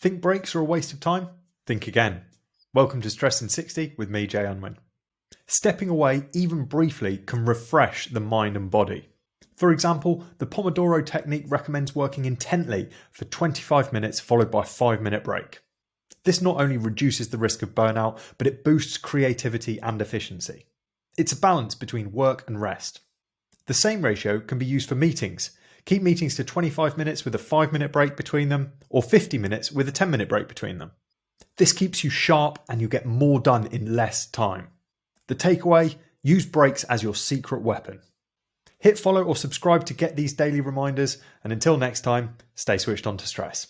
Think breaks are a waste of time? Think again. Welcome to Stress in 60 with me, Jay Unwin. Stepping away, even briefly, can refresh the mind and body. For example, the Pomodoro technique recommends working intently for 25 minutes followed by a 5 minute break. This not only reduces the risk of burnout, but it boosts creativity and efficiency. It's a balance between work and rest. The same ratio can be used for meetings. Keep meetings to 25 minutes with a 5 minute break between them, or 50 minutes with a 10 minute break between them. This keeps you sharp and you get more done in less time. The takeaway use breaks as your secret weapon. Hit follow or subscribe to get these daily reminders, and until next time, stay switched on to stress.